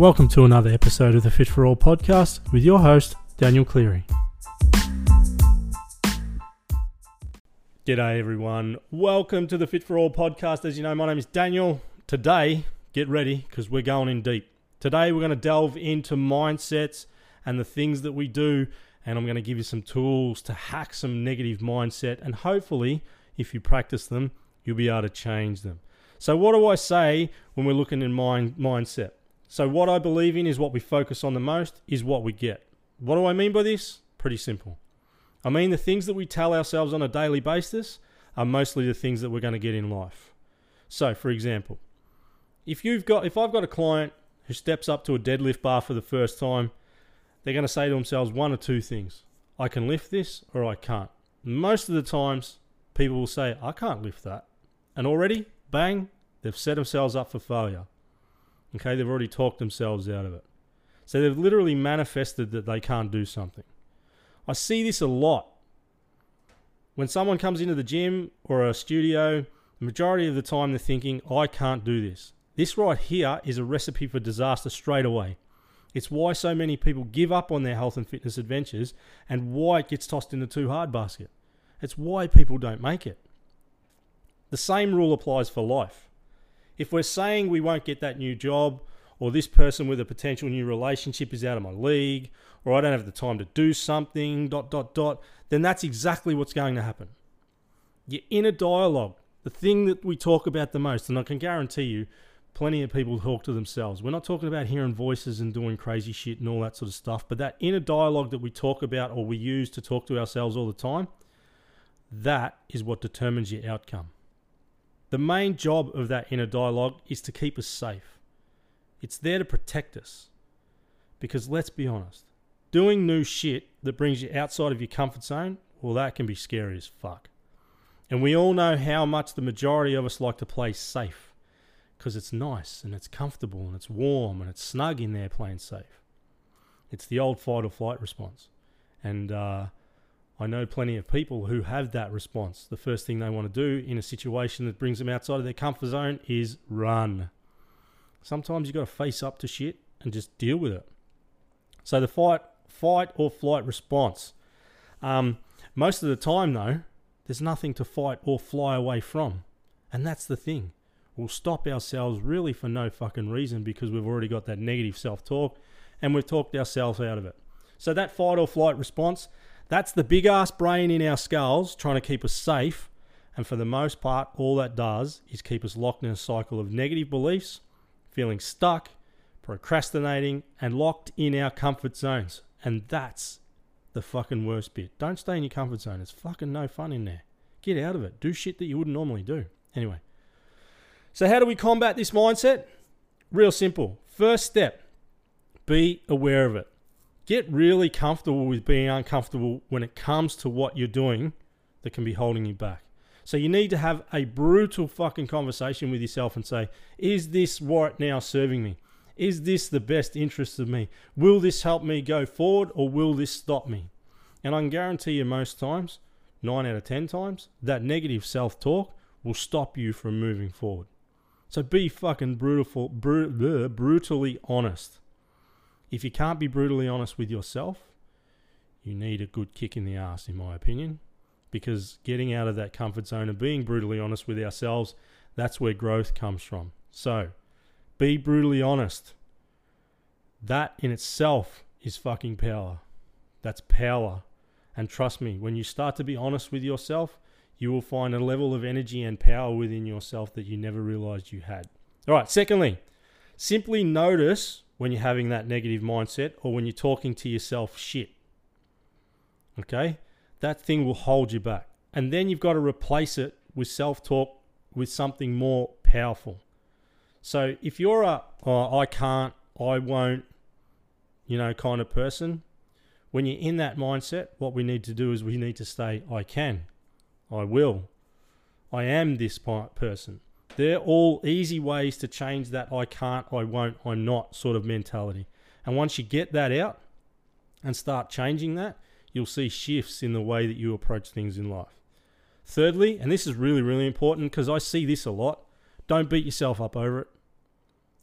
Welcome to another episode of the Fit for All podcast with your host, Daniel Cleary. G'day, everyone. Welcome to the Fit for All podcast. As you know, my name is Daniel. Today, get ready because we're going in deep. Today, we're going to delve into mindsets and the things that we do, and I'm going to give you some tools to hack some negative mindset. And hopefully, if you practice them, you'll be able to change them. So, what do I say when we're looking in mind mindset? So, what I believe in is what we focus on the most is what we get. What do I mean by this? Pretty simple. I mean the things that we tell ourselves on a daily basis are mostly the things that we're going to get in life. So, for example, if you've got if I've got a client who steps up to a deadlift bar for the first time, they're going to say to themselves one or two things. I can lift this or I can't. Most of the times people will say I can't lift that. And already, bang, they've set themselves up for failure. Okay, they've already talked themselves out of it. So they've literally manifested that they can't do something. I see this a lot. When someone comes into the gym or a studio, the majority of the time they're thinking, I can't do this. This right here is a recipe for disaster straight away. It's why so many people give up on their health and fitness adventures and why it gets tossed in the too hard basket. It's why people don't make it. The same rule applies for life. If we're saying we won't get that new job, or this person with a potential new relationship is out of my league, or I don't have the time to do something, dot, dot, dot, then that's exactly what's going to happen. Your inner dialogue, the thing that we talk about the most, and I can guarantee you, plenty of people talk to themselves. We're not talking about hearing voices and doing crazy shit and all that sort of stuff, but that inner dialogue that we talk about or we use to talk to ourselves all the time, that is what determines your outcome. The main job of that inner dialogue is to keep us safe. It's there to protect us. Because let's be honest, doing new shit that brings you outside of your comfort zone, well, that can be scary as fuck. And we all know how much the majority of us like to play safe because it's nice and it's comfortable and it's warm and it's snug in there playing safe. It's the old fight or flight response. And uh, I know plenty of people who have that response. The first thing they want to do in a situation that brings them outside of their comfort zone is run. Sometimes you've got to face up to shit and just deal with it. So the fight, fight or flight response. Um, most of the time, though, there's nothing to fight or fly away from, and that's the thing. We'll stop ourselves really for no fucking reason because we've already got that negative self-talk, and we've talked ourselves out of it. So that fight or flight response that's the big ass brain in our skulls trying to keep us safe. And for the most part, all that does is keep us locked in a cycle of negative beliefs, feeling stuck, procrastinating, and locked in our comfort zones. And that's the fucking worst bit. Don't stay in your comfort zone. It's fucking no fun in there. Get out of it. Do shit that you wouldn't normally do. Anyway. So, how do we combat this mindset? Real simple. First step be aware of it get really comfortable with being uncomfortable when it comes to what you're doing that can be holding you back. So you need to have a brutal fucking conversation with yourself and say, is this right now serving me? Is this the best interest of me? Will this help me go forward or will this stop me? And I can guarantee you most times, 9 out of 10 times, that negative self talk will stop you from moving forward. So be fucking brutal, brutally honest. If you can't be brutally honest with yourself, you need a good kick in the ass, in my opinion, because getting out of that comfort zone and being brutally honest with ourselves, that's where growth comes from. So, be brutally honest. That in itself is fucking power. That's power. And trust me, when you start to be honest with yourself, you will find a level of energy and power within yourself that you never realized you had. All right, secondly, simply notice when you're having that negative mindset or when you're talking to yourself shit. Okay? That thing will hold you back. And then you've got to replace it with self talk with something more powerful. So if you're a, oh, I can't, I won't, you know, kind of person, when you're in that mindset, what we need to do is we need to say, I can, I will, I am this person. They're all easy ways to change that I can't, I won't, I'm not sort of mentality. And once you get that out and start changing that, you'll see shifts in the way that you approach things in life. Thirdly, and this is really, really important because I see this a lot, don't beat yourself up over it.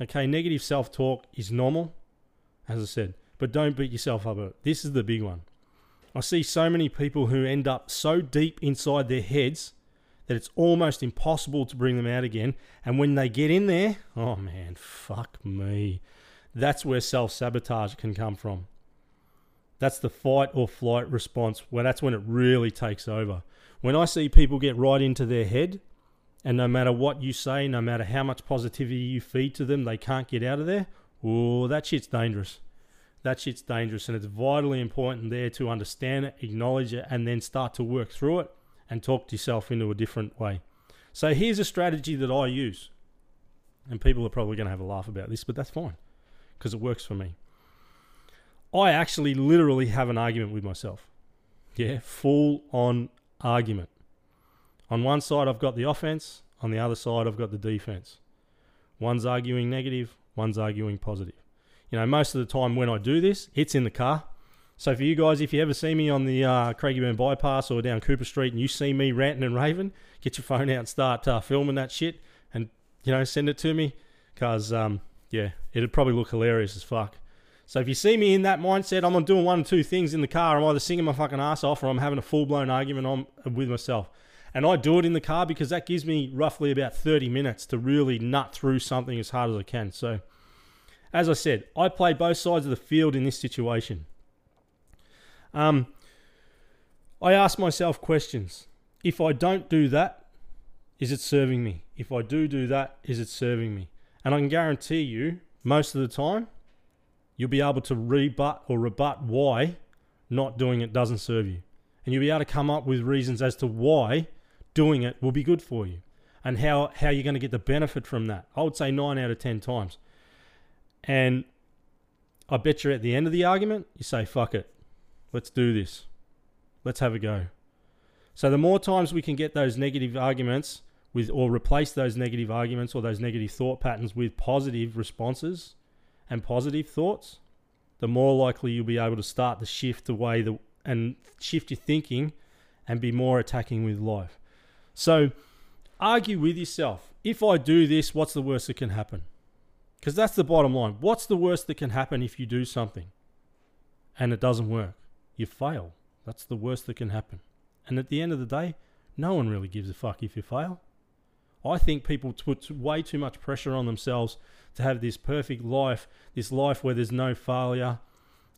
Okay, negative self talk is normal, as I said, but don't beat yourself up. Over it. This is the big one. I see so many people who end up so deep inside their heads that it's almost impossible to bring them out again. And when they get in there, oh man, fuck me. That's where self sabotage can come from. That's the fight or flight response where that's when it really takes over. When I see people get right into their head, and no matter what you say, no matter how much positivity you feed to them, they can't get out of there, oh, that shit's dangerous. That shit's dangerous, and it's vitally important there to understand it, acknowledge it, and then start to work through it and talk to yourself into a different way. So here's a strategy that I use. And people are probably going to have a laugh about this, but that's fine because it works for me. I actually literally have an argument with myself. Yeah, full on argument. On one side, I've got the offense, on the other side, I've got the defense. One's arguing negative, one's arguing positive. You know, most of the time when I do this, it's in the car. So for you guys, if you ever see me on the uh, Craigieburn bypass or down Cooper Street and you see me ranting and raving, get your phone out and start uh, filming that shit and, you know, send it to me because, um, yeah, it'd probably look hilarious as fuck. So if you see me in that mindset, I'm doing one or two things in the car. I'm either singing my fucking ass off or I'm having a full blown argument on with myself. And I do it in the car because that gives me roughly about 30 minutes to really nut through something as hard as I can. So, as I said, I play both sides of the field in this situation. Um, I ask myself questions. If I don't do that, is it serving me? If I do do that, is it serving me? And I can guarantee you, most of the time, you'll be able to rebut or rebut why not doing it doesn't serve you. And you'll be able to come up with reasons as to why doing it will be good for you and how, how you're going to get the benefit from that. I would say nine out of 10 times. And I bet you at the end of the argument, you say, fuck it. Let's do this. Let's have a go. So the more times we can get those negative arguments with or replace those negative arguments or those negative thought patterns with positive responses, and positive thoughts, the more likely you'll be able to start to shift the way the and shift your thinking and be more attacking with life. So argue with yourself. If I do this, what's the worst that can happen? Because that's the bottom line. What's the worst that can happen if you do something and it doesn't work? You fail. That's the worst that can happen. And at the end of the day, no one really gives a fuck if you fail. I think people put way too much pressure on themselves to have this perfect life, this life where there's no failure.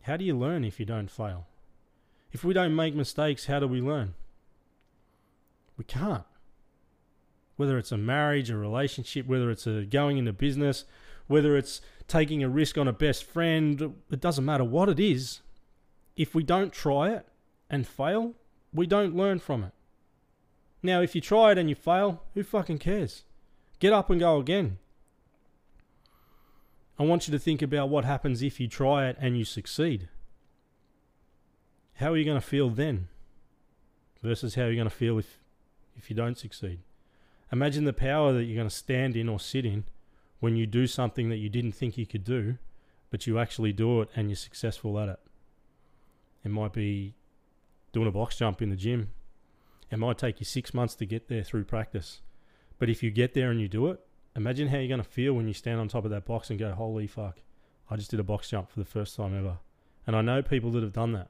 How do you learn if you don't fail? If we don't make mistakes, how do we learn? We can't. Whether it's a marriage, a relationship, whether it's a going into business, whether it's taking a risk on a best friend, it doesn't matter what it is. If we don't try it and fail, we don't learn from it. Now, if you try it and you fail, who fucking cares? Get up and go again. I want you to think about what happens if you try it and you succeed. How are you going to feel then versus how you're going to feel if, if you don't succeed? Imagine the power that you're going to stand in or sit in when you do something that you didn't think you could do, but you actually do it and you're successful at it. It might be doing a box jump in the gym. It might take you six months to get there through practice. But if you get there and you do it, Imagine how you're going to feel when you stand on top of that box and go, holy fuck, I just did a box jump for the first time ever. And I know people that have done that.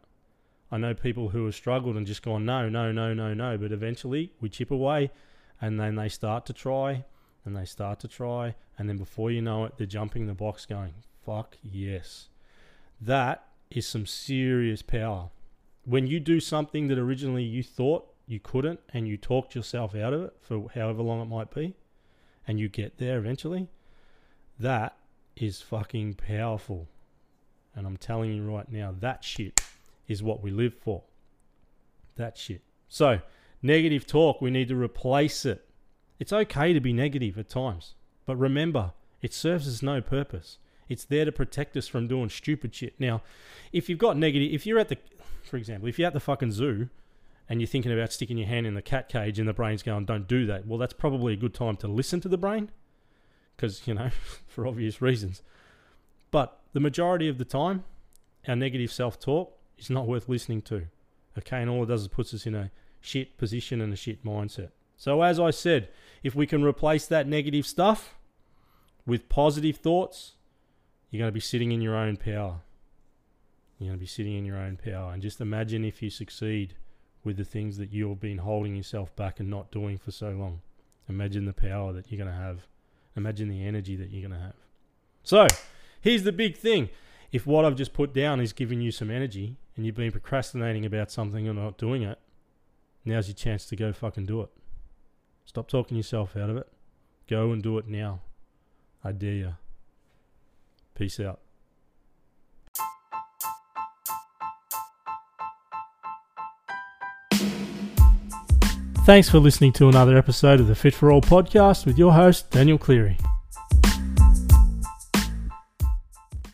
I know people who have struggled and just gone, no, no, no, no, no. But eventually we chip away and then they start to try and they start to try. And then before you know it, they're jumping the box going, fuck yes. That is some serious power. When you do something that originally you thought you couldn't and you talked yourself out of it for however long it might be, and you get there eventually, that is fucking powerful. And I'm telling you right now, that shit is what we live for. That shit. So, negative talk, we need to replace it. It's okay to be negative at times, but remember, it serves us no purpose. It's there to protect us from doing stupid shit. Now, if you've got negative, if you're at the, for example, if you're at the fucking zoo and you're thinking about sticking your hand in the cat cage and the brain's going, don't do that, well, that's probably a good time to listen to the brain because, you know, for obvious reasons. But the majority of the time, our negative self talk is not worth listening to. Okay, and all it does is puts us in a shit position and a shit mindset. So, as I said, if we can replace that negative stuff with positive thoughts, you're going to be sitting in your own power. You're going to be sitting in your own power. And just imagine if you succeed with the things that you've been holding yourself back and not doing for so long. Imagine the power that you're going to have. Imagine the energy that you're going to have. So, here's the big thing. If what I've just put down is giving you some energy and you've been procrastinating about something and not doing it, now's your chance to go fucking do it. Stop talking yourself out of it. Go and do it now. I dare you. Peace out. Thanks for listening to another episode of the Fit for All podcast with your host, Daniel Cleary.